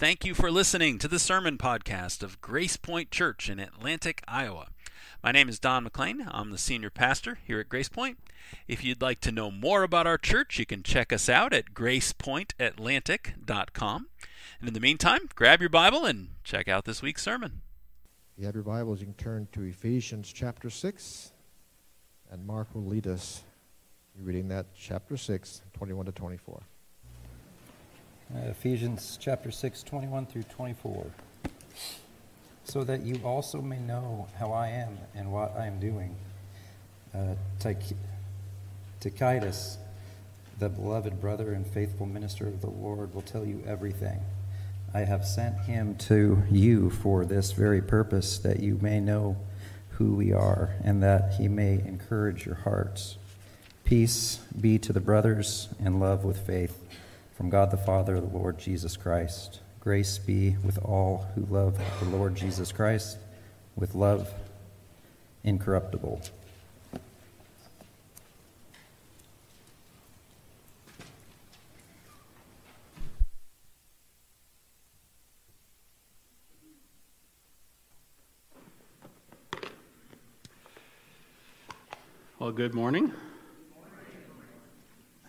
Thank you for listening to the sermon podcast of Grace Point Church in Atlantic, Iowa. My name is Don McLean. I'm the senior pastor here at Grace Point. If you'd like to know more about our church, you can check us out at gracepointatlantic.com. And in the meantime, grab your Bible and check out this week's sermon. If you have your Bibles, you can turn to Ephesians chapter 6, and Mark will lead us reading that chapter 6, 21 to 24. Uh, Ephesians chapter 6, 21 through 24. So that you also may know how I am and what I am doing. Uh, Tychicus, the beloved brother and faithful minister of the Lord, will tell you everything. I have sent him to you for this very purpose, that you may know who we are, and that he may encourage your hearts. Peace be to the brothers, and love with faith from God the Father, the Lord Jesus Christ. Grace be with all who love the Lord Jesus Christ with love incorruptible. Well, good morning.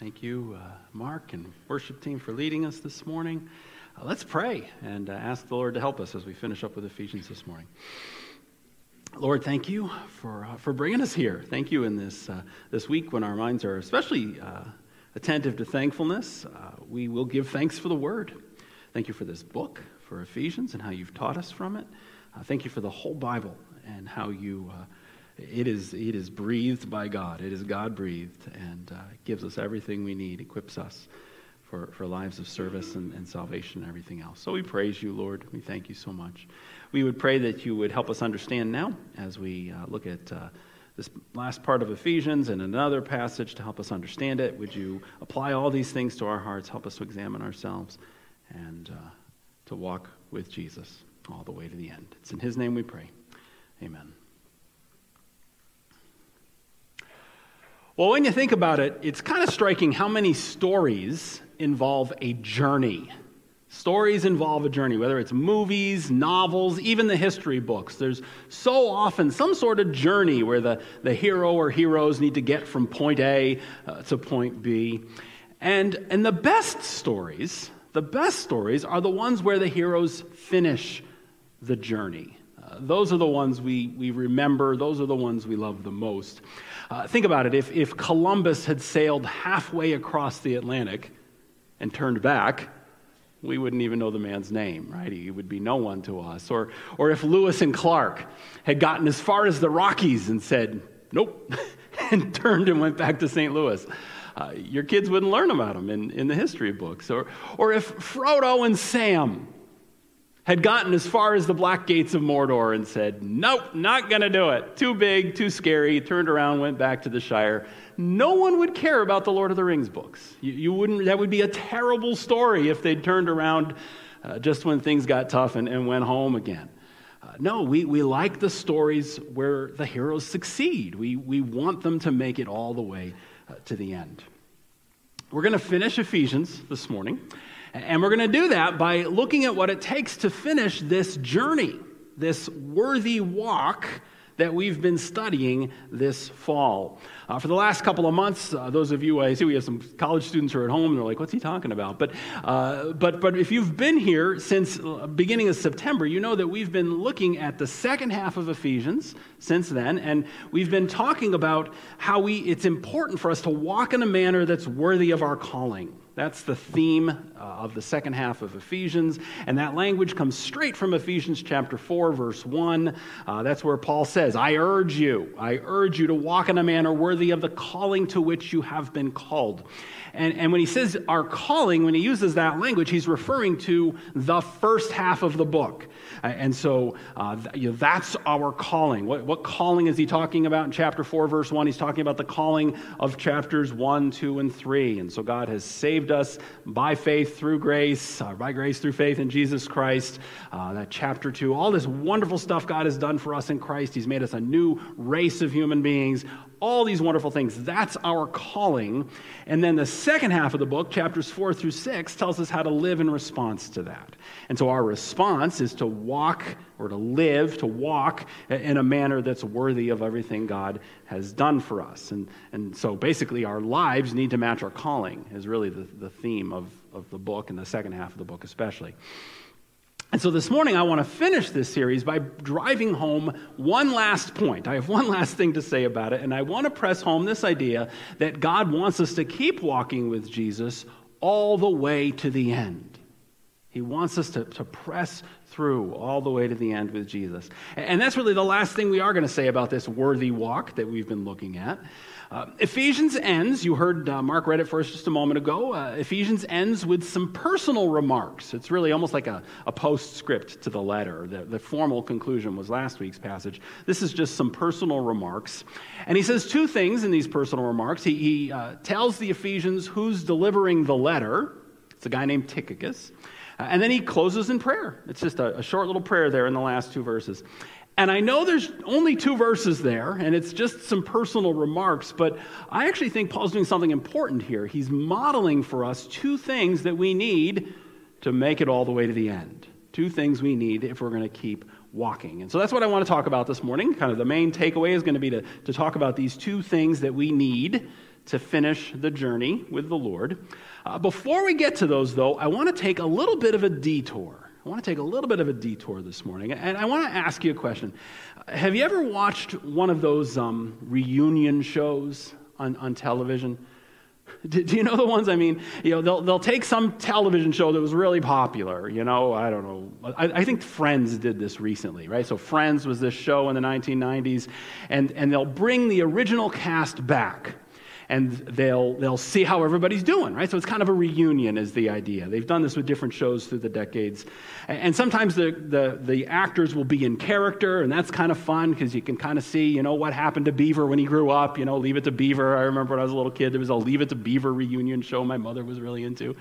Thank you, uh, Mark and worship team, for leading us this morning. Uh, let's pray and uh, ask the Lord to help us as we finish up with Ephesians this morning. Lord, thank you for, uh, for bringing us here. Thank you in this, uh, this week when our minds are especially uh, attentive to thankfulness. we will give thanks for the word. Thank you for this book, for Ephesians, and how you've taught us from it. thank you for the whole Bible and how you it is, it is breathed by God. It is God breathed and uh, gives us everything we need, equips us for, for lives of service and, and salvation and everything else. So we praise you, Lord. We thank you so much. We would pray that you would help us understand now as we uh, look at uh, this last part of Ephesians and another passage to help us understand it. Would you apply all these things to our hearts, help us to examine ourselves, and uh, to walk with Jesus all the way to the end? It's in his name we pray. Amen. Well, when you think about it, it's kind of striking how many stories involve a journey. Stories involve a journey, whether it's movies, novels, even the history books. There's so often some sort of journey where the, the hero or heroes need to get from point A uh, to point B. And, and the best stories, the best stories are the ones where the heroes finish the journey. Those are the ones we, we remember, those are the ones we love the most. Uh, think about it. If, if Columbus had sailed halfway across the Atlantic and turned back, we wouldn't even know the man's name, right? He would be no one to us. Or, or if Lewis and Clark had gotten as far as the Rockies and said, nope, and turned and went back to St. Louis. Uh, your kids wouldn't learn about them in, in the history books. Or, or if Frodo and Sam had gotten as far as the black gates of Mordor and said, Nope, not going to do it. Too big, too scary. Turned around, went back to the Shire. No one would care about the Lord of the Rings books. You, you wouldn't, that would be a terrible story if they'd turned around uh, just when things got tough and, and went home again. Uh, no, we, we like the stories where the heroes succeed. We, we want them to make it all the way uh, to the end. We're going to finish Ephesians this morning. And we're going to do that by looking at what it takes to finish this journey, this worthy walk that we've been studying this fall. Uh, for the last couple of months, uh, those of you, I see we have some college students who are at home, and they're like, what's he talking about? But, uh, but, but if you've been here since uh, beginning of September, you know that we've been looking at the second half of Ephesians since then, and we've been talking about how we, it's important for us to walk in a manner that's worthy of our calling. That's the theme uh, of the second half of Ephesians. And that language comes straight from Ephesians chapter 4, verse 1. Uh, that's where Paul says, I urge you, I urge you to walk in a manner worthy of the calling to which you have been called. And, and when he says our calling, when he uses that language, he's referring to the first half of the book. And so uh, you know, that's our calling. What, what calling is he talking about in chapter 4, verse 1? He's talking about the calling of chapters 1, 2, and 3. And so God has saved saved us by faith through grace, uh, by grace through faith in Jesus Christ. Uh, that chapter two, all this wonderful stuff God has done for us in Christ. He's made us a new race of human beings all these wonderful things. That's our calling. And then the second half of the book, chapters four through six, tells us how to live in response to that. And so our response is to walk or to live, to walk uh, in a manner that's worthy of everything God has done for us. And, and so basically, our lives need to match our calling, is really the, the theme of, of the book and the second half of the book, especially. And so this morning, I want to finish this series by driving home one last point. I have one last thing to say about it, and I want to press home this idea that God wants us to keep walking with Jesus all the way to the end. He wants us to, to press through all the way to the end with Jesus. And that's really the last thing we are going to say about this worthy walk that we've been looking at. Uh, Ephesians ends, you heard uh, Mark read it for us just a moment ago. Uh, Ephesians ends with some personal remarks. It's really almost like a, a postscript to the letter. The, the formal conclusion was last week's passage. This is just some personal remarks. And he says two things in these personal remarks. He, he uh, tells the Ephesians who's delivering the letter, it's a guy named Tychicus. Uh, and then he closes in prayer. It's just a, a short little prayer there in the last two verses. And I know there's only two verses there, and it's just some personal remarks, but I actually think Paul's doing something important here. He's modeling for us two things that we need to make it all the way to the end. Two things we need if we're going to keep walking. And so that's what I want to talk about this morning. Kind of the main takeaway is going to be to, to talk about these two things that we need to finish the journey with the Lord. Uh, before we get to those, though, I want to take a little bit of a detour. I want to take a little bit of a detour this morning, and I want to ask you a question. Have you ever watched one of those um, reunion shows on, on television? Do, do, you know the ones I mean? You know, they'll, they'll take some television show that was really popular. You know, I don't know. I, I, think Friends did this recently, right? So Friends was this show in the 1990s, and, and they'll bring the original cast back and they'll, they'll see how everybody's doing, right? So it's kind of a reunion, is the idea. They've done this with different shows through the decades. And sometimes the, the, the actors will be in character, and that's kind of fun because you can kind of see, you know, what happened to Beaver when he grew up. You know, Leave It to Beaver. I remember when I was a little kid, there was a Leave It to Beaver reunion show my mother was really into.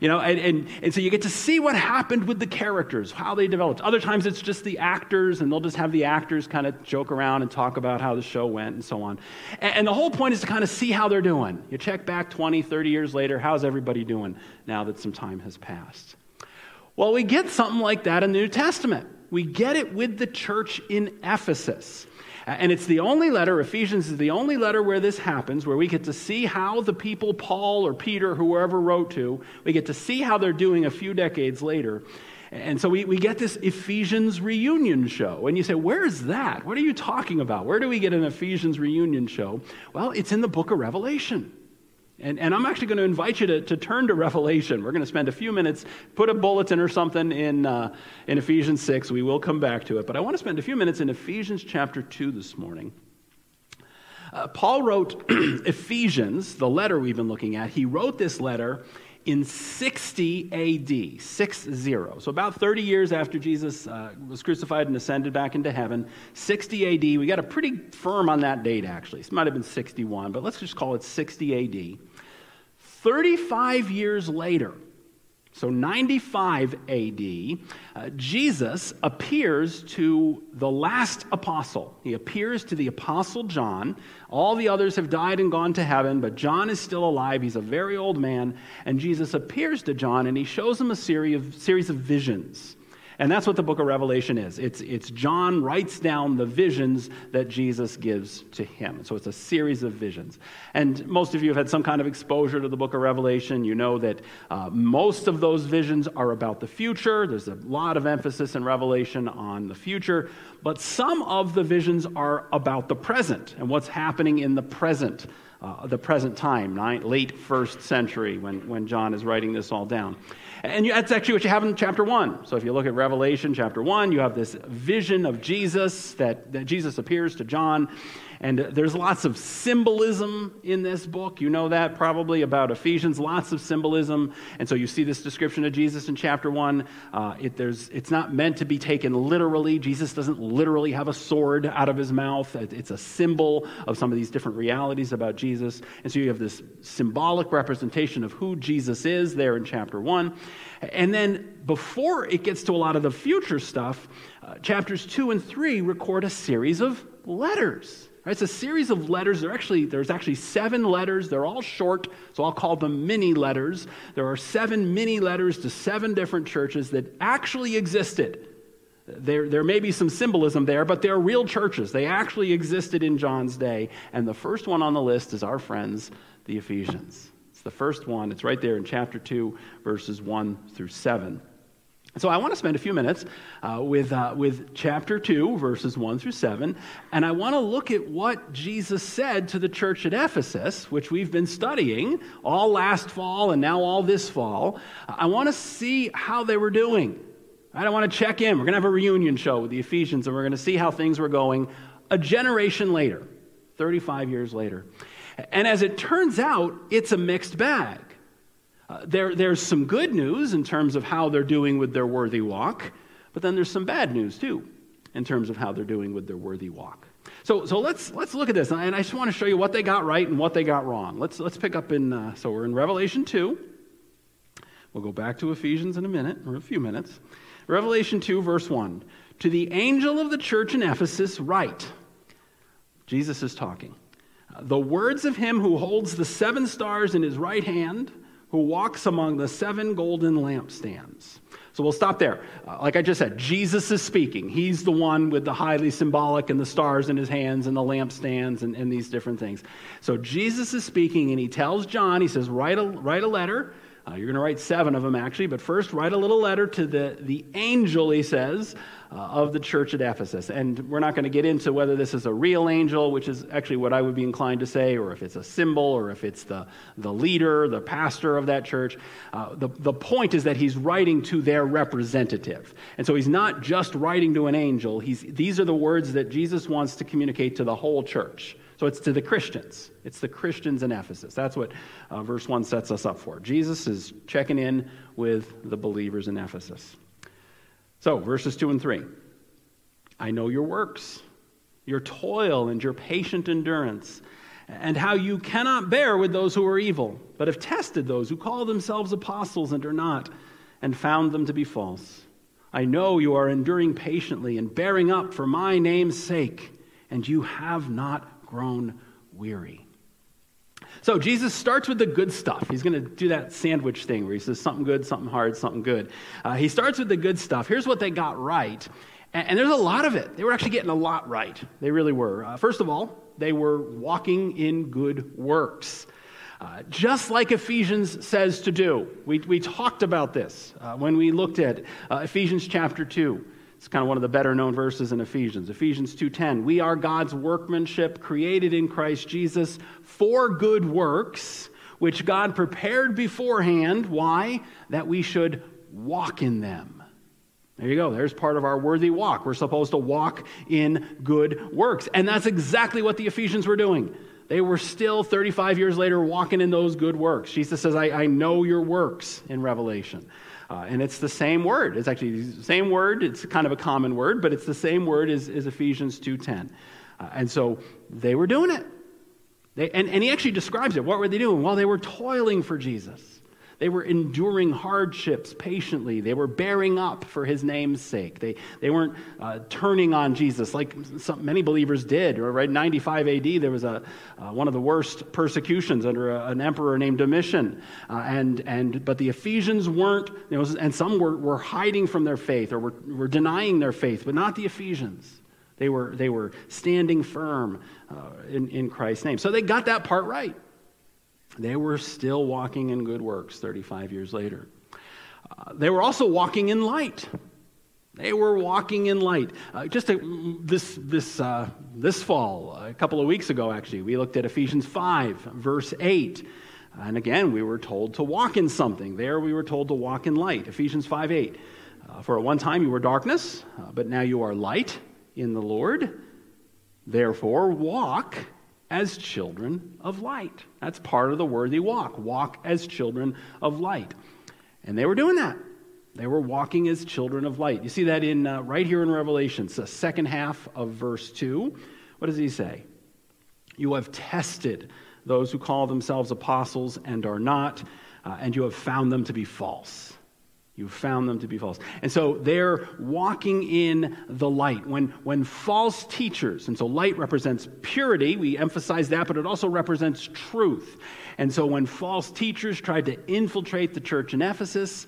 You know, and, and, and so you get to see what happened with the characters, how they developed. Other times it's just the actors, and they'll just have the actors kind of joke around and talk about how the show went and so on. And, and the whole point is to kind of see how they're doing. You check back 20, 30 years later, how's everybody doing now that some time has passed? Well, we get something like that in the New Testament. We get it with the church in Ephesus. And it's the only letter, Ephesians is the only letter where this happens, where we get to see how the people Paul or Peter, whoever wrote to, we get to see how they're doing a few decades later. And so we, we get this Ephesians reunion show. And you say, Where's that? What are you talking about? Where do we get an Ephesians reunion show? Well, it's in the book of Revelation. And, and I'm actually going to invite you to, to turn to Revelation. We're going to spend a few minutes, put a bulletin or something in, uh, in Ephesians 6. We will come back to it. But I want to spend a few minutes in Ephesians chapter 2 this morning. Uh, Paul wrote Ephesians, the letter we've been looking at. He wrote this letter in 60 AD, 6 0. So about 30 years after Jesus uh, was crucified and ascended back into heaven, 60 AD. We got a pretty firm on that date, actually. It might have been 61, but let's just call it 60 AD. 35 years later, so 95 AD, uh, Jesus appears to the last apostle. He appears to the apostle John. All the others have died and gone to heaven, but John is still alive. He's a very old man. And Jesus appears to John and he shows him a series of, series of visions. And that's what the book of Revelation is. It's, it's John writes down the visions that Jesus gives to him. So it's a series of visions. And most of you have had some kind of exposure to the book of Revelation. You know that uh, most of those visions are about the future. There's a lot of emphasis in Revelation on the future. But some of the visions are about the present and what's happening in the present. Uh, the present time, late first century, when, when John is writing this all down. And that's actually what you have in chapter 1. So if you look at Revelation chapter 1, you have this vision of Jesus that, that Jesus appears to John. And there's lots of symbolism in this book. You know that probably about Ephesians, lots of symbolism. And so you see this description of Jesus in chapter 1. Uh, it, it's not meant to be taken literally. Jesus doesn't literally have a sword out of his mouth. It's a symbol of some of these different realities about Jesus. And so you have this symbolic representation of who Jesus is there in chapter 1. And then before it gets to a lot of the future stuff, uh, chapters 2 and 3 record a series of letters. Right, it's a series of letters. There actually, there's actually seven letters. They're all short, so I'll call them mini letters. There are seven mini letters to seven different churches that actually existed. There, there may be some symbolism there, but they're real churches. They actually existed in John's day. And the first one on the list is our friends, the Ephesians. It's the first one. It's right there in chapter 2, verses 1 through 7. So I want to spend a few minutes uh, with, uh, with chapter 2, verses 1 through 7, and I want to look at what Jesus said to the church at Ephesus, which we've been studying all last fall and now all this fall. I want to see how they were doing. I don't want to check in. We're going to have a reunion show with the Ephesians, and we're going to see how things were going a generation later, 35 years later. And as it turns out, it's a mixed bag. Uh, there, there's some good news in terms of how they're doing with their worthy walk, but then there's some bad news too in terms of how they're doing with their worthy walk. So, so let's, let's look at this. And I just want to show you what they got right and what they got wrong. Let's, let's pick up in, uh, so we're in Revelation 2. We'll go back to Ephesians in a minute, or a few minutes. Revelation 2, verse 1. To the angel of the church in Ephesus, write. Jesus is talking. The words of him who holds the seven stars in his right hand who walks among the seven golden lampstands. So we'll stop there. Uh, like I just said, Jesus is speaking. He's the one with the highly symbolic and the stars in his hands and the lampstands and, and these different things. So Jesus is speaking and he tells John, he says, write a, write a letter. Uh, you're going to write seven of them actually, but first write a little letter to the, the angel, he says, uh, of the church at Ephesus. And we're not going to get into whether this is a real angel, which is actually what I would be inclined to say, or if it's a symbol, or if it's the, the leader, the pastor of that church. Uh, the, the point is that he's writing to their representative. And so he's not just writing to an angel, he's, these are the words that Jesus wants to communicate to the whole church. So it's to the Christians. It's the Christians in Ephesus. That's what uh, verse 1 sets us up for. Jesus is checking in with the believers in Ephesus. So, verses 2 and 3. I know your works, your toil, and your patient endurance, and how you cannot bear with those who are evil, but have tested those who call themselves apostles and are not, and found them to be false. I know you are enduring patiently and bearing up for my name's sake, and you have not grown weary. So Jesus starts with the good stuff. He's going to do that sandwich thing where he says something good, something hard, something good. Uh, he starts with the good stuff. Here's what they got right. And, and, there's a lot of it. They were actually getting a lot right. They really were. Uh, first of all, they were walking in good works. Uh, just like Ephesians says to do. We, we talked about this uh, when we looked at uh, Ephesians chapter 2. It's kind of one of the better known verses in Ephesians. Ephesians 2:10. We are God's workmanship created in Christ Jesus for good works which God prepared beforehand, why? That we should walk in them. There you go. There's part of our worthy walk. We're supposed to walk in good works. And that's exactly what the Ephesians were doing. They were still 35 years later walking in those good works. Jesus says, I, I know your works in Revelation. Uh, and it's the same word. It's actually the same word. It's kind of a common word, but it's the same word as, as Ephesians 2.10. Uh, and so they were doing it. They, and, and he actually describes it. What were they doing? Well, they were toiling for Jesus. They were enduring hardships patiently. They were bearing up for his name's sake. They, they weren't uh, turning on Jesus like some, many believers did. Right, 95 AD, there was a, uh, one of the worst persecutions under a, an emperor named Domitian. Uh, and, and, but the Ephesians weren't, you know, and some were, were hiding from their faith or were, were denying their faith, but not the Ephesians. They were, they were standing firm uh, in, in Christ's name. So they got that part right. They were still walking in good works 35 years later. Uh, they were also walking in light. They were walking in light. Uh, just a, this, this, uh, this fall, a couple of weeks ago, actually, we looked at Ephesians 5, verse 8. And again, we were told to walk in something. There we were told to walk in light. Ephesians 5 8. Uh, for at one time you were darkness, uh, but now you are light in the Lord. Therefore, walk as children of light. That's part of the worthy walk. Walk as children of light. And they were doing that. They were walking as children of light. You see that in uh, right here in Revelation, the second half of verse 2. What does he say? You have tested those who call themselves apostles and are not, uh, and you have found them to be false. You found them to be false. And so they're walking in the light. When, when false teachers, and so light represents purity, we emphasize that, but it also represents truth. And so when false teachers tried to infiltrate the church in Ephesus,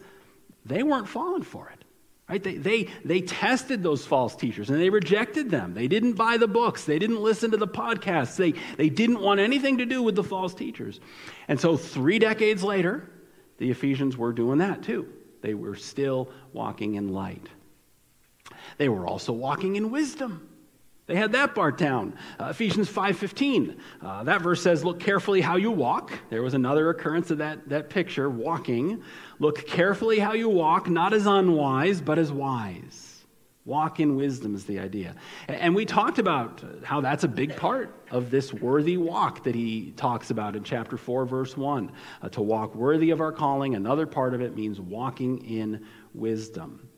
they weren't falling for it. Right? They, they, they tested those false teachers and they rejected them. They didn't buy the books. They didn't listen to the podcasts. They, they didn't want anything to do with the false teachers. And so, three decades later, the Ephesians were doing that too. They were still walking in light. They were also walking in wisdom. They had that part down. Uh, Ephesians 5.15. Uh, that verse says, look carefully how you walk. There was another occurrence of that, that picture, walking. Look carefully how you walk, not as unwise, but as wise. Walk in wisdom is the idea. And we talked about how that's a big part of this worthy walk that he talks about in chapter 4, verse 1. Uh, to walk worthy of our calling, another part of it means walking in wisdom.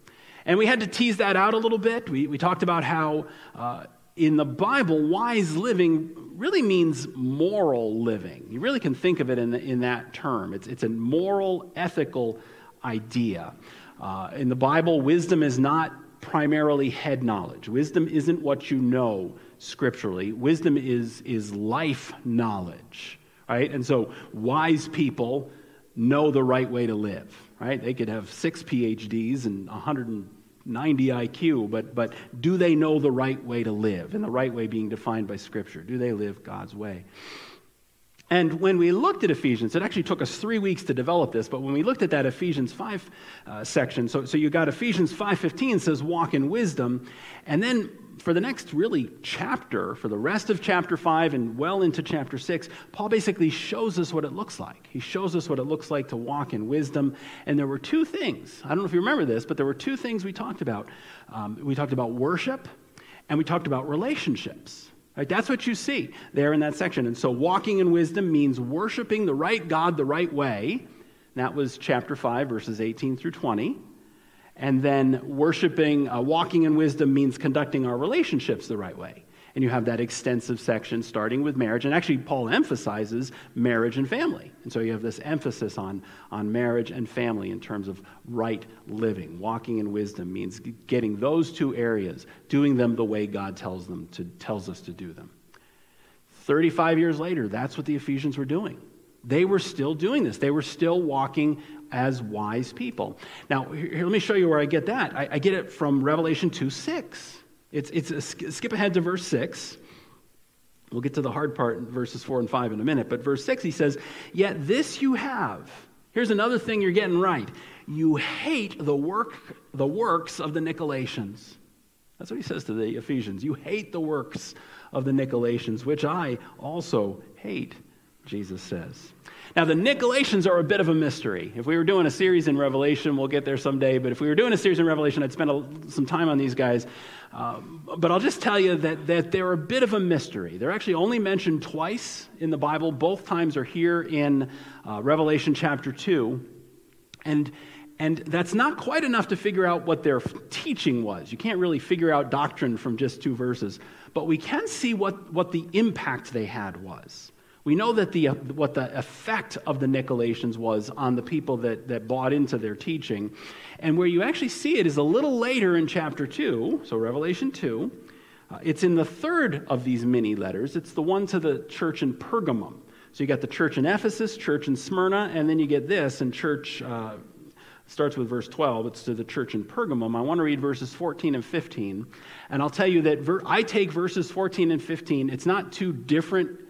And we had to tease that out a little bit. We, we talked about how uh, in the Bible, wise living really means moral living. You really can think of it in, the, in that term. It's, it's a moral, ethical idea. Uh, in the Bible, wisdom is not primarily head knowledge. Wisdom isn't what you know scripturally, wisdom is, is life knowledge, right? And so, wise people know the right way to live, right? They could have six PhDs and 190 IQ, but, but do they know the right way to live? And the right way being defined by Scripture. Do they live God's way? And when we looked at Ephesians, it actually took us three weeks to develop this, but when we looked at that Ephesians 5 uh, section, so, so you got Ephesians 5.15 says, walk in wisdom, and then for the next really chapter, for the rest of chapter 5 and well into chapter 6, Paul basically shows us what it looks like. He shows us what it looks like to walk in wisdom. And there were two things. I don't know if you remember this, but there were two things we talked about. Um, we talked about worship and we talked about relationships. Right? That's what you see there in that section. And so walking in wisdom means worshiping the right God the right way. That was chapter 5, verses 18 through 20. And then worshiping, uh, walking in wisdom means conducting our relationships the right way. And you have that extensive section starting with marriage. And actually, Paul emphasizes marriage and family. And so you have this emphasis on, on marriage and family in terms of right living. Walking in wisdom means getting those two areas, doing them the way God tells, them to, tells us to do them. 35 years later, that's what the Ephesians were doing. They were still doing this. They were still walking as wise people. Now, here, let me show you where I get that. I, I get it from Revelation 2 6. It's, it's a, skip ahead to verse 6. We'll get to the hard part in verses 4 and 5 in a minute. But verse 6, he says, Yet this you have. Here's another thing you're getting right. You hate the, work, the works of the Nicolaitans. That's what he says to the Ephesians. You hate the works of the Nicolaitans, which I also hate, Jesus says. Now, the Nicolaitans are a bit of a mystery. If we were doing a series in Revelation, we'll get there someday, but if we were doing a series in Revelation, I'd spend a, some time on these guys. Um, but I'll just tell you that, that they're a bit of a mystery. They're actually only mentioned twice in the Bible. Both times are here in uh, Revelation chapter 2. And, and that's not quite enough to figure out what their teaching was. You can't really figure out doctrine from just two verses. But we can see what, what the impact they had was. We know that the, what the effect of the Nicolaitans was on the people that, that bought into their teaching. And where you actually see it is a little later in chapter 2, so Revelation 2. Uh, it's in the third of these mini letters. It's the one to the church in Pergamum. So you got the church in Ephesus, church in Smyrna, and then you get this in church, uh, starts with verse 12. It's to the church in Pergamum. I want to read verses 14 and 15. And I'll tell you that ver- I take verses 14 and 15, it's not two different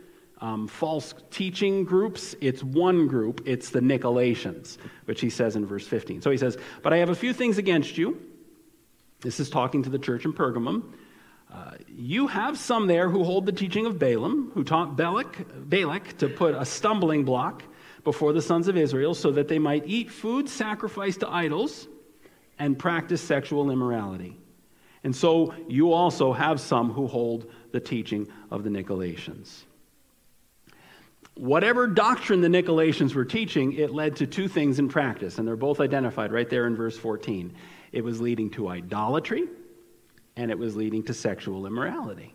um, false teaching groups. It's one group, it's the Nicolaitans, which he says in verse 15. So he says, But I have a few things against you. This is talking to the church in Pergamum. Uh, you have some there who hold the teaching of Balaam, who taught Balak, Balak to put a stumbling block before the sons of Israel so that they might eat food sacrificed to idols and practice sexual immorality. And so you also have some who hold the teaching of the Nicolaitans. Whatever doctrine the Nicolaitans were teaching, it led to two things in practice, and they're both identified right there in verse 14. It was leading to idolatry, and it was leading to sexual immorality.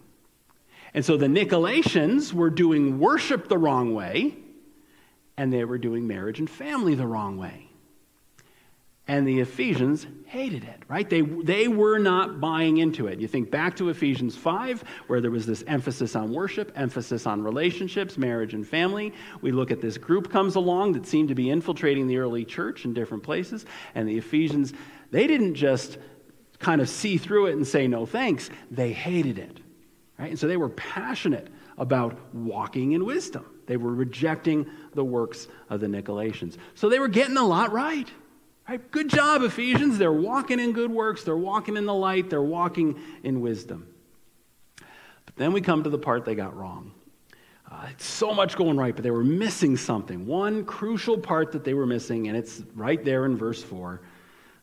And so the Nicolaitans were doing worship the wrong way, and they were doing marriage and family the wrong way. And the Ephesians hated it, right? They, they were not buying into it. You think back to Ephesians 5, where there was this emphasis on worship, emphasis on relationships, marriage, and family. We look at this group comes along that seemed to be infiltrating the early church in different places. And the Ephesians, they didn't just kind of see through it and say no thanks, they hated it, right? And so they were passionate about walking in wisdom. They were rejecting the works of the Nicolaitans. So they were getting a lot right. Right? Good job, Ephesians. They're walking in good works, they're walking in the light, they're walking in wisdom. But then we come to the part they got wrong. Uh, so much going right, but they were missing something. One crucial part that they were missing, and it's right there in verse 4.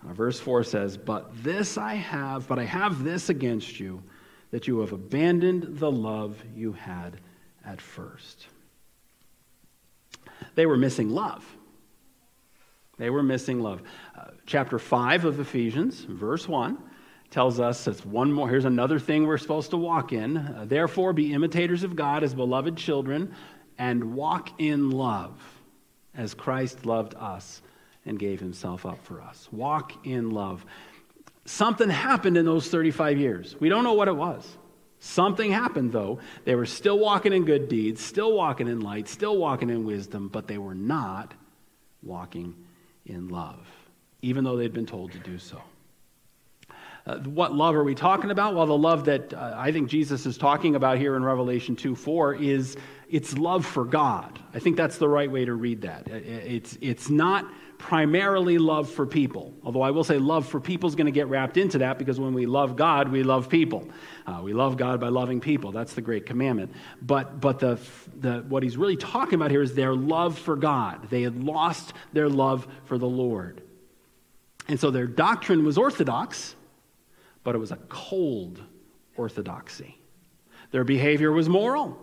Uh, verse 4 says, But this I have, but I have this against you, that you have abandoned the love you had at first. They were missing love. They were missing love. Uh, chapter 5 of Ephesians, verse 1, tells us it's one more. Here's another thing we're supposed to walk in. Uh, Therefore, be imitators of God as beloved children and walk in love as Christ loved us and gave himself up for us. Walk in love. Something happened in those 35 years. We don't know what it was. Something happened, though. They were still walking in good deeds, still walking in light, still walking in wisdom, but they were not walking in love, even though they'd been told to do so. Uh, what love are we talking about? Well, the love that uh, I think Jesus is talking about here in Revelation 2 4 is it's love for God. I think that's the right way to read that. It's, it's not primarily love for people, although I will say love for people is going to get wrapped into that because when we love God, we love people. Uh, we love God by loving people. That's the great commandment. But, but the, the, what he's really talking about here is their love for God. They had lost their love for the Lord. And so their doctrine was orthodox, but it was a cold orthodoxy. Their behavior was moral,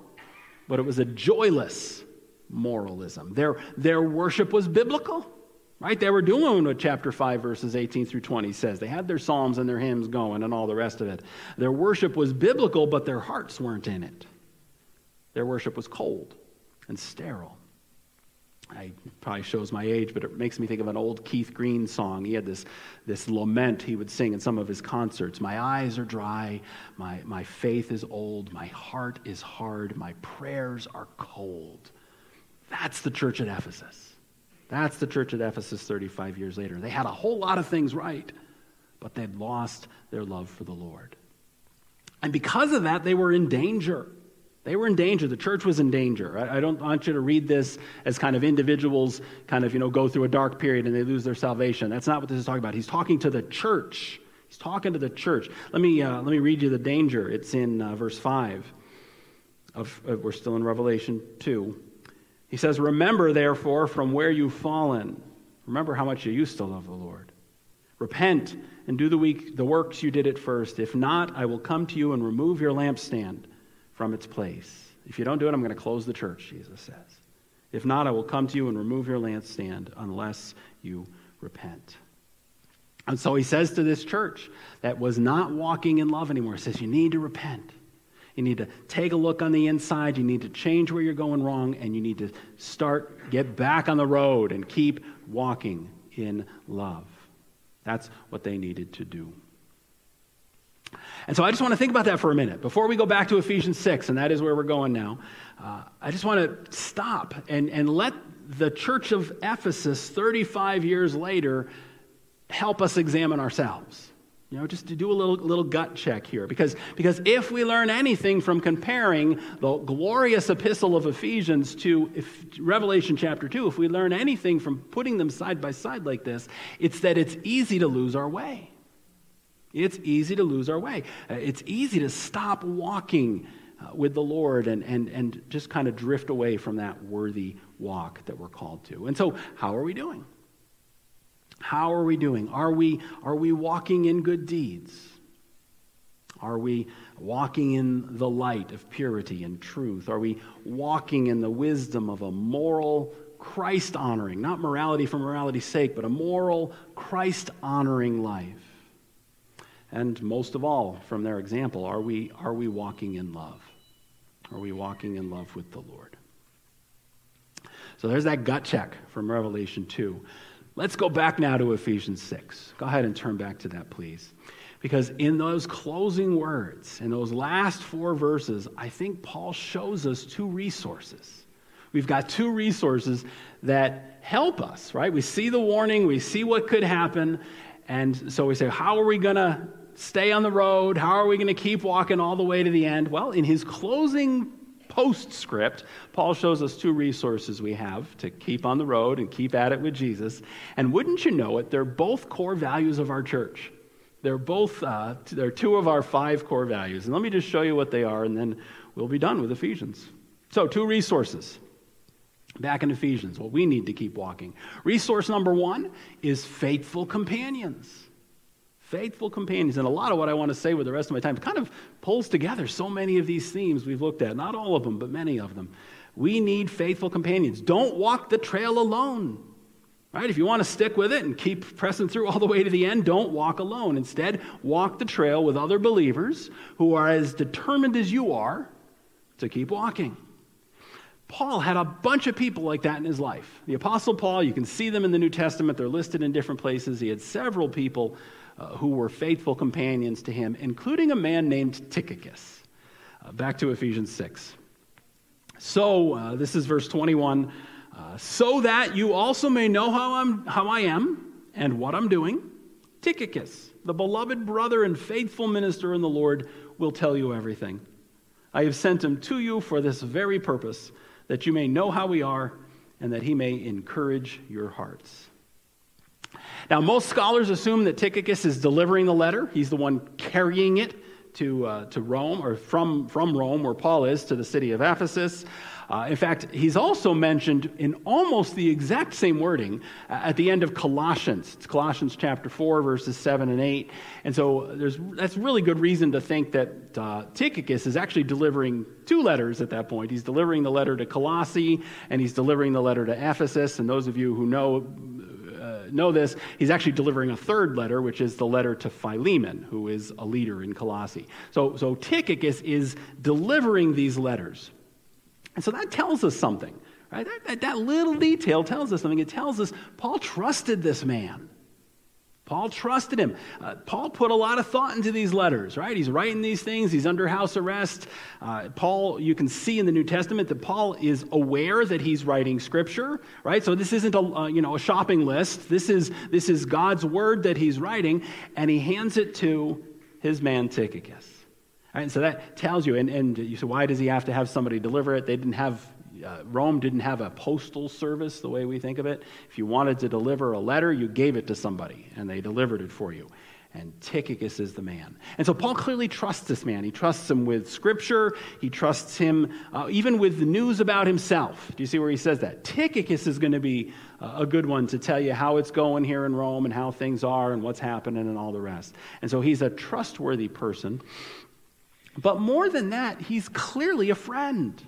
but it was a joyless moralism. Their, their worship was biblical, right? They were doing what chapter 5, verses 18 through 20 says. They had their psalms and their hymns going and all the rest of it. Their worship was biblical, but their hearts weren't in it. Their worship was cold and sterile. I probably shows my age, but it makes me think of an old Keith Green song. He had this, this lament he would sing in some of his concerts. My eyes are dry, my, my faith is old, my heart is hard, my prayers are cold. That's the church at Ephesus. That's the church at Ephesus 35 years later. They had a whole lot of things right, but they'd lost their love for the Lord. And because of that, they were in danger. They were in danger. The church was in danger. I, don't want you to read this as kind of individuals kind of, you know, go through a dark period and they lose their salvation. That's not what this is talking about. He's talking to the church. He's talking to the church. Let me, uh, let me read you the danger. It's in uh, verse 5. Of, uh, we're still in Revelation 2. He says, Remember, therefore, from where you've fallen. Remember how much you used to love the Lord. Repent and do the, week, the works you did at first. If not, I will come to you and remove your lampstand from its place. If you don't do it, I'm going to close the church, Jesus says. If not, I will come to you and remove your lampstand unless you repent. And so he says to this church that was not walking in love anymore, he says, You need to repent. You need to take a look on the inside. You need to change where you're going wrong, and you need to start, get back on the road and keep walking in love. That's what they needed to do. And so I just want to think about that for a minute. Before we go back to Ephesians 6, and that is where we're going now, uh, I just want to stop and, and let the church of Ephesus 35 years later help us examine ourselves. You know, just to do a little, little gut check here. Because, because if we learn anything from comparing the glorious epistle of Ephesians to if, Revelation chapter 2, if we learn anything from putting them side by side like this, it's that it's easy to lose our way. It's easy to lose our way. Uh, it's easy to stop walking uh, with the Lord and, and, and just kind of drift away from that worthy walk that we're called to. And so, how are we doing? How are we doing? Are we, are we walking in good deeds? Are we walking in the light of purity and truth? Are we walking in the wisdom of a moral, Christ honoring, not morality for morality's sake, but a moral, Christ honoring life? And most of all, from their example, are we, are we walking in love? Are we walking in love with the Lord? So there's that gut check from Revelation 2. Let's go back now to Ephesians 6. Go ahead and turn back to that, please. Because in those closing words, in those last four verses, I think Paul shows us two resources. We've got two resources that help us, right? We see the warning, we see what could happen, and so we say, how are we going to stay on the road? How are we going to keep walking all the way to the end? Well, in his closing postscript, Paul shows us two resources we have to keep on the road and keep at it with Jesus. And wouldn't you know it, they're both core values of our church. They're both, uh, they're two of our five core values. And let me just show you what they are, and then we'll be done with Ephesians. So, two resources. Back in Ephesians, what we need to keep walking. Resource number one is faithful companions faithful companions. And a lot of what I want to say with the rest of my time kind of pulls together so many of these themes we've looked at. Not all of them, but many of them. We need faithful companions. Don't walk the trail alone. Right? If you want to stick with it and keep pressing through all the way to the end, don't walk alone. Instead, walk the trail with other believers who are as determined as you are to keep walking. Paul had a bunch of people like that in his life. The Apostle Paul, you can see them in the New Testament, they're listed in different places. He had several people uh, who were faithful companions to him, including a man named Tychicus. Uh, back to Ephesians 6. So, uh, this is verse 21. Uh, so that you also may know how, I'm, how I am and what I'm doing, Tychicus, the beloved brother and faithful minister in the Lord, will tell you everything. I have sent him to you for this very purpose, that you may know how we are and that he may encourage your hearts. Now, most scholars assume that Tychicus is delivering the letter. He's the one carrying it to, uh, to Rome, or from, from Rome, where Paul is, to the city of Ephesus. Uh, in fact, he's also mentioned in almost the exact same wording uh, at the end of Colossians. It's Colossians chapter 4, verses 7 and 8. And so that's really good reason to think that uh, Tychicus is actually delivering two letters at that point. He's delivering the letter to Colossae, and he's delivering the letter to Ephesus. And those of you who know know this, he's actually delivering a third letter, which is the letter to Philemon, who is a leader in Colossae. So, so Tychicus is delivering these letters. And so that tells us something, right? That, that, that little detail tells us something. It tells us Paul trusted this man. Paul trusted him. Uh, Paul put a lot of thought into these letters, right? He's writing these things, he's under house arrest. Uh, Paul, you can see in the New Testament that Paul is aware that he's writing scripture, right? So this isn't a, uh, you know, a shopping list. This is, this is God's word that he's writing, and he hands it to his man Tychicus. Right, so that tells you, and, and you say, why does he have to have somebody deliver it? They didn't have uh, Rome didn't have a postal service the way we think of it. If you wanted to deliver a letter, you gave it to somebody, and they delivered it for you. And Tychicus is the man. And so Paul clearly trusts this man. He trusts him with scripture. He trusts him uh, even with the news about himself. Do you see where he says that? Tychicus is going to be uh, a good one to tell you how it's going here in Rome and how things are and what's happening and all the rest. And so he's a trustworthy person. But more than that, he's clearly a friend.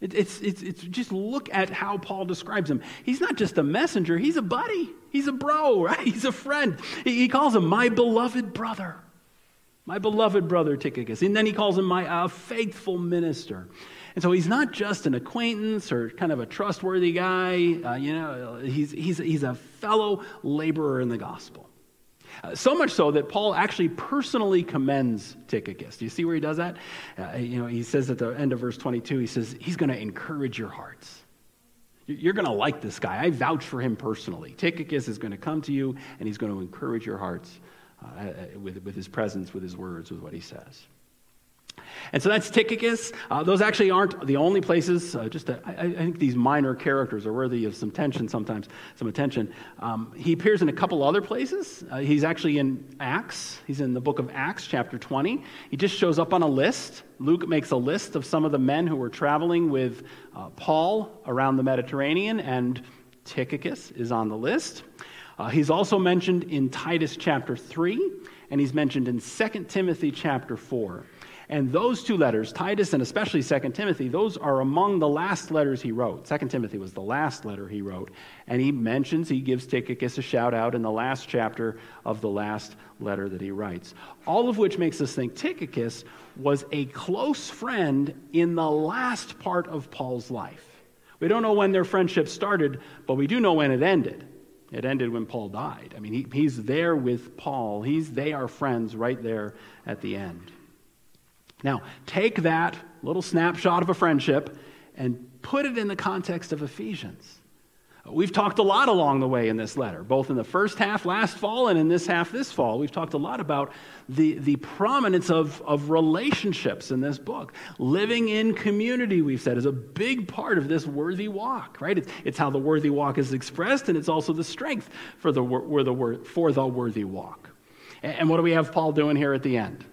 It, it's, it's, it's just look at how Paul describes him. He's not just a messenger, he's a buddy. He's a bro, right? He's a friend. He, he calls him my beloved brother. My beloved brother Tychicus. And then he calls him my uh, faithful minister. And so he's not just an acquaintance or kind of a trustworthy guy. Uh, you know, he's, he's, he's a fellow laborer in the gospel. Uh, so much so that Paul actually personally commends Tychicus. Do you see where he does that? Uh, you know, he says at the end of verse 22, he says, he's going to encourage your hearts. You're going to like this guy. I vouch for him personally. Tychicus is going to come to you, and he's going to encourage your hearts uh, uh, with, with his presence, with his words, with what he says. And so that's Tychicus. Uh, those actually aren't the only places. Uh, just I, I, think these minor characters are worthy of some tension sometimes, some attention. Um, he appears in a couple other places. Uh, he's actually in Acts. He's in the book of Acts, chapter 20. He just shows up on a list. Luke makes a list of some of the men who were traveling with uh, Paul around the Mediterranean, and Tychicus is on the list. Uh, he's also mentioned in Titus chapter 3, and he's mentioned in 2 Timothy chapter 4. And those two letters, Titus and especially 2 Timothy, those are among the last letters he wrote. 2 Timothy was the last letter he wrote. And he mentions, he gives Tychicus a shout out in the last chapter of the last letter that he writes. All of which makes us think Tychicus was a close friend in the last part of Paul's life. We don't know when their friendship started, but we do know when it ended. It ended when Paul died. I mean, he, he's there with Paul. He's, they are friends right there at the end. Now, take that little snapshot of a friendship and put it in the context of Ephesians. We've talked a lot along the way in this letter, both in the first half last fall and in this half this fall. We've talked a lot about the, the prominence of, of relationships in this book. Living in community, we've said, is a big part of this worthy walk, right? It's, it's how the worthy walk is expressed, and it's also the strength for the, for the, for the worthy walk. And what do we have Paul doing here at the end?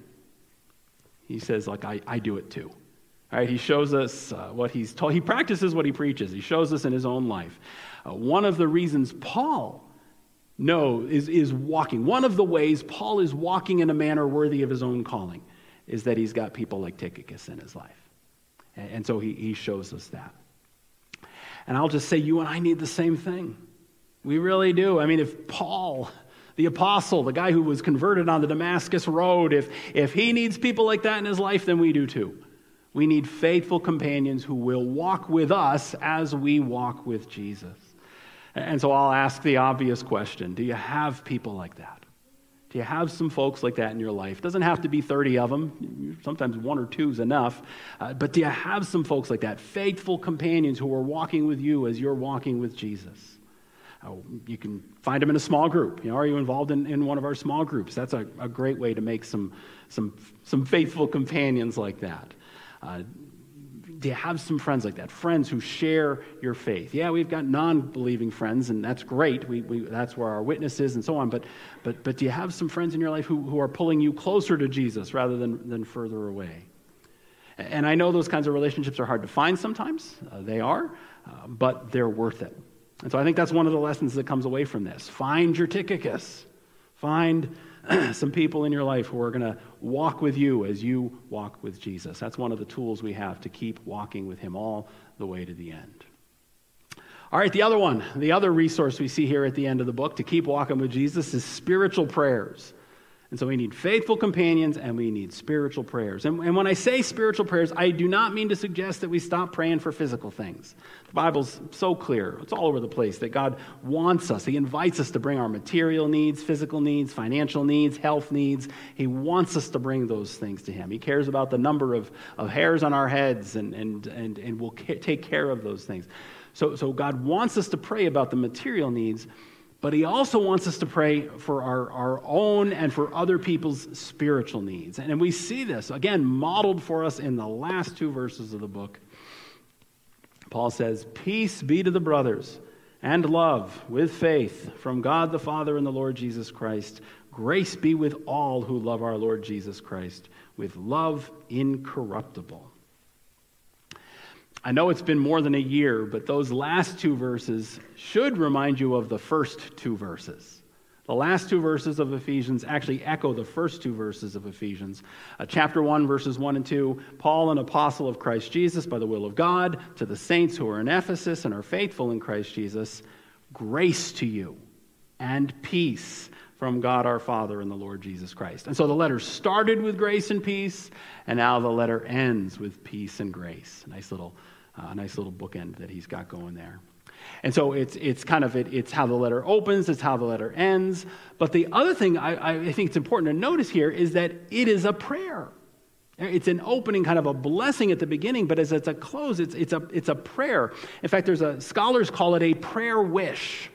He says, like, I, I do it too. All right, he shows us uh, what he's told. He practices what he preaches. He shows us in his own life. Uh, one of the reasons Paul no is, is walking, one of the ways Paul is walking in a manner worthy of his own calling is that he's got people like Tychicus in his life. And, and so he, he shows us that. And I'll just say, you and I need the same thing. We really do. I mean, if Paul the apostle, the guy who was converted on the Damascus Road, if, if he needs people like that in his life, then we do too. We need faithful companions who will walk with us as we walk with Jesus. And so I'll ask the obvious question Do you have people like that? Do you have some folks like that in your life? Doesn't have to be 30 of them. Sometimes one or two is enough. Uh, but do you have some folks like that? Faithful companions who are walking with you as you're walking with Jesus. You can find them in a small group. You know, are you involved in, in one of our small groups? That's a, a great way to make some, some, some faithful companions like that. Uh, do you have some friends like that? Friends who share your faith? Yeah, we've got non believing friends, and that's great. We, we, that's where our witness is and so on. But, but, but do you have some friends in your life who, who are pulling you closer to Jesus rather than, than further away? And I know those kinds of relationships are hard to find sometimes. Uh, they are, uh, but they're worth it. And so I think that's one of the lessons that comes away from this. Find your Tychicus. Find some people in your life who are going to walk with you as you walk with Jesus. That's one of the tools we have to keep walking with him all the way to the end. All right, the other one, the other resource we see here at the end of the book to keep walking with Jesus is spiritual prayers. And so we need faithful companions and we need spiritual prayers. And, and, when I say spiritual prayers, I do not mean to suggest that we stop praying for physical things. The Bible's so clear, it's all over the place that God wants us. He invites us to bring our material needs, physical needs, financial needs, health needs. He wants us to bring those things to Him. He cares about the number of, of hairs on our heads and, and, and, and will ca- take care of those things. So, so God wants us to pray about the material needs. But he also wants us to pray for our, our own and for other people's spiritual needs. And we see this, again, modeled for us in the last two verses of the book. Paul says, Peace be to the brothers and love with faith from God the Father and the Lord Jesus Christ. Grace be with all who love our Lord Jesus Christ with love incorruptible. I know it's been more than a year, but those last two verses should remind you of the first two verses. The last two verses of Ephesians actually echo the first two verses of Ephesians. Uh, chapter 1, verses 1 and 2 Paul, an apostle of Christ Jesus by the will of God, to the saints who are in Ephesus and are faithful in Christ Jesus, grace to you and peace from God our Father and the Lord Jesus Christ. And so the letter started with grace and peace, and now the letter ends with peace and grace. Nice little a nice little bookend that he's got going there. And so it's, it's kind of it, it's how the letter opens, it's how the letter ends. But the other thing I, I think it's important to notice here is that it is a prayer. It's an opening, kind of a blessing at the beginning, but as it's a close, it's, it's, a, it's a prayer. In fact, there's a scholars call it a prayer wish.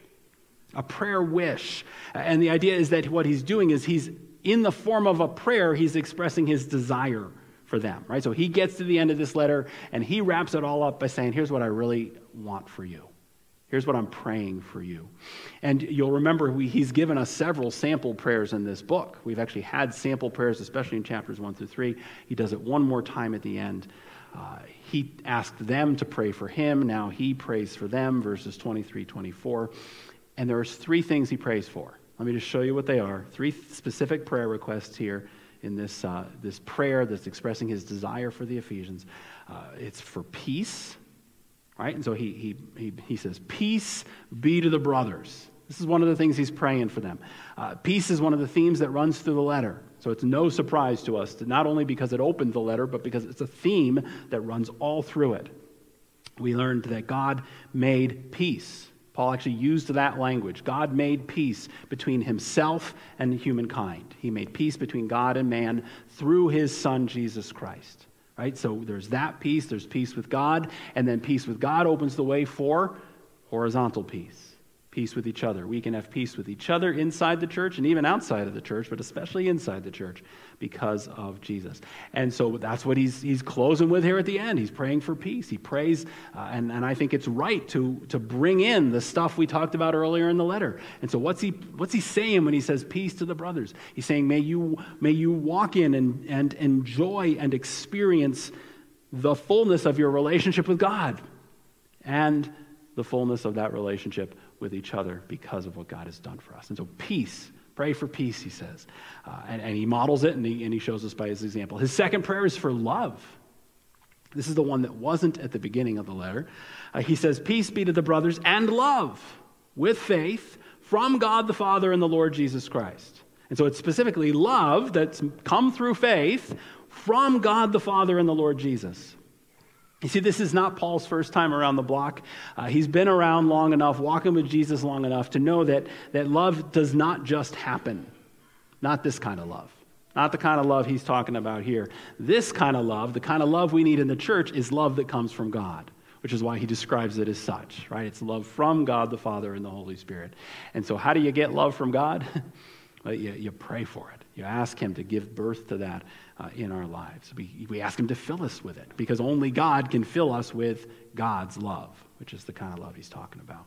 A prayer wish. And the idea is that what he's doing is he's in the form of a prayer, he's expressing his desire for them, right? So he gets to the end of this letter and he wraps it all up by saying, Here's what I really want for you. Here's what I'm praying for you. And you'll remember we, he's given us several sample prayers in this book. We've actually had sample prayers, especially in chapters 1 through 3. He does it one more time at the end. Uh, he asked them to pray for him. Now he prays for them, verses 23, 24. And there's three things he prays for. Let me just show you what they are. Three specific prayer requests here in this, uh, this prayer that's expressing his desire for the Ephesians. Uh, it's for peace Right? And so he, he, he, he says, Peace be to the brothers. This is one of the things he's praying for them. Uh, peace is one of the themes that runs through the letter. So it's no surprise to us, not only because it opened the letter, but because it's a theme that runs all through it. We learned that God made peace. Paul actually used that language. God made peace between himself and humankind. He made peace between God and man through his son, Jesus Christ. Right? So there's that peace, there's peace with God, and then peace with God opens the way for horizontal peace peace with each other. We can have peace with each other inside the church and even outside of the church, but especially inside the church because of Jesus. And so that's what he's, he's closing with here at the end. He's praying for peace. He prays, uh, and, and I think it's right to, to bring in the stuff we talked about earlier in the letter. And so what's he, what's he saying when he says peace to the brothers? He's saying, may you, may you walk in and, and enjoy and experience the fullness of your relationship with God and the fullness of that relationship with each other because of what God has done for us. And so, peace. Pray for peace, he says. Uh, and, and, he models it and he, and he shows us by his example. His second prayer is for love. This is the one that wasn't at the beginning of the letter. Uh, he says, Peace be to the brothers and love with faith from God the Father and the Lord Jesus Christ. And so it's specifically love that's come through faith from God the Father and the Lord Jesus. You see, this is not Paul's first time around the block. Uh, he's been around long enough, walking with Jesus long enough to know that, that love does not just happen. Not this kind of love. Not the kind of love he's talking about here. This kind of love, the kind of love we need in the church, is love that comes from God, which is why he describes it as such, right? It's love from God the Father and the Holy Spirit. And so, how do you get love from God? you, you pray for it. You ask him to give birth to that uh, in our lives. We, we ask Him to fill us with it because only God can fill us with God's love, which is the kind of love He's talking about.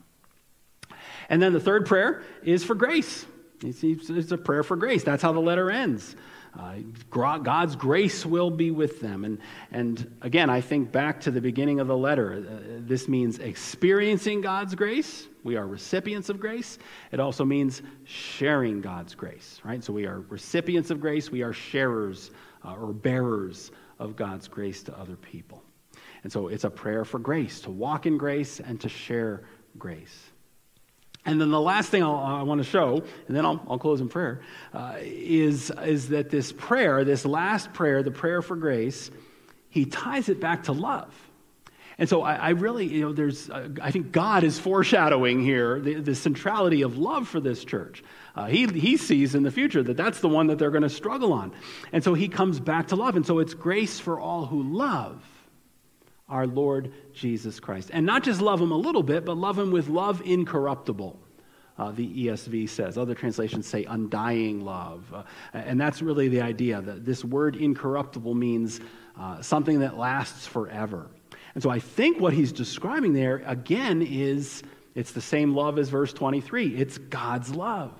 And then the third prayer is for grace. It's, it's a prayer for grace. That's how the letter ends. Uh, God's grace will be with them. And, and again, I think back to the beginning of the letter. Uh, this means experiencing God's grace. We are recipients of grace. It also means sharing God's grace, right? So we are recipients of grace, we are sharers uh, or bearers of God's grace to other people. And so it's a prayer for grace, to walk in grace and to share grace. And then the last thing I'll, i want to show, and then I'll, I'll close in prayer, uh, is, is that this prayer, this last prayer, the prayer for grace, he ties it back to love. And so I, I really, you know, there's, uh, I think God is foreshadowing here the, the centrality of love for this church. Uh, he, he sees in the future that that's the one that they're going to struggle on. And so he comes back to love. And so it's grace for all who love our Lord Jesus Christ. And not just love him a little bit, but love him with love incorruptible. Uh, the ESV says. Other translations say undying love. Uh, and that's really the idea that this word incorruptible means uh, something that lasts forever. And so I think what he's describing there, again, is it's the same love as verse 23. It's God's love.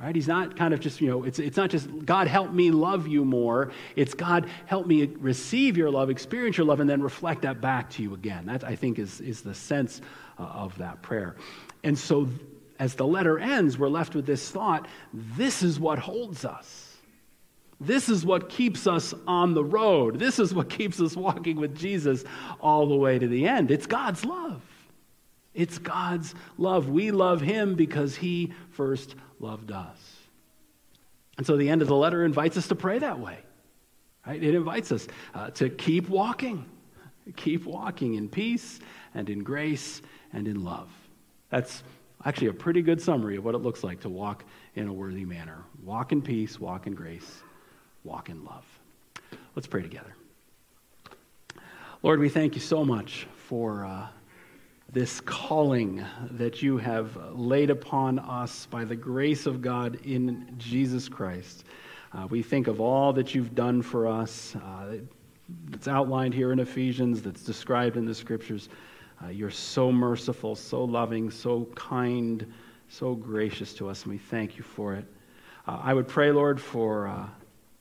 Right? He's not kind of just, you know, it's, it's not just God help me love you more. It's God help me receive your love, experience your love, and then reflect that back to you again. That, I think, is, is the sense uh, of that prayer. And so as the letter ends, we're left with this thought this is what holds us. This is what keeps us on the road. This is what keeps us walking with Jesus all the way to the end. It's God's love. It's God's love. We love Him because He first loved us. And so the end of the letter invites us to pray that way. Right? It invites us uh, to keep walking, keep walking in peace and in grace and in love. That's actually a pretty good summary of what it looks like to walk in a worthy manner. Walk in peace, walk in grace, walk in love. Let's pray together. Lord, we thank you so much for uh, this calling that you have laid upon us by the grace of God in Jesus Christ. Uh, we think of all that you've done for us. Uh, that's outlined here in Ephesians, that's described in the scriptures. Uh, you're so merciful, so loving, so kind, so gracious to us, and we thank you for it. Uh, I would pray, Lord, for uh,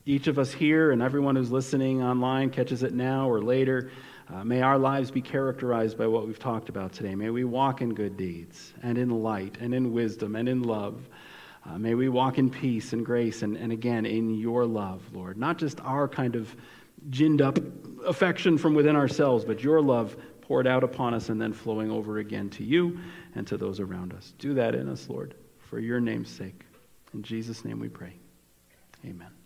each of us here and everyone who's listening online, catches it now or later. Uh, may our lives be characterized by what we've talked about today. May we walk in good deeds and in light and in wisdom and in love. Uh, may we walk in peace and grace and, and again in your love, Lord. Not just our kind of ginned up affection from within ourselves, but your love poured out upon us and then flowing over again to you and to those around us. Do that in us, Lord, for your name's sake. In Jesus' name we pray. Amen.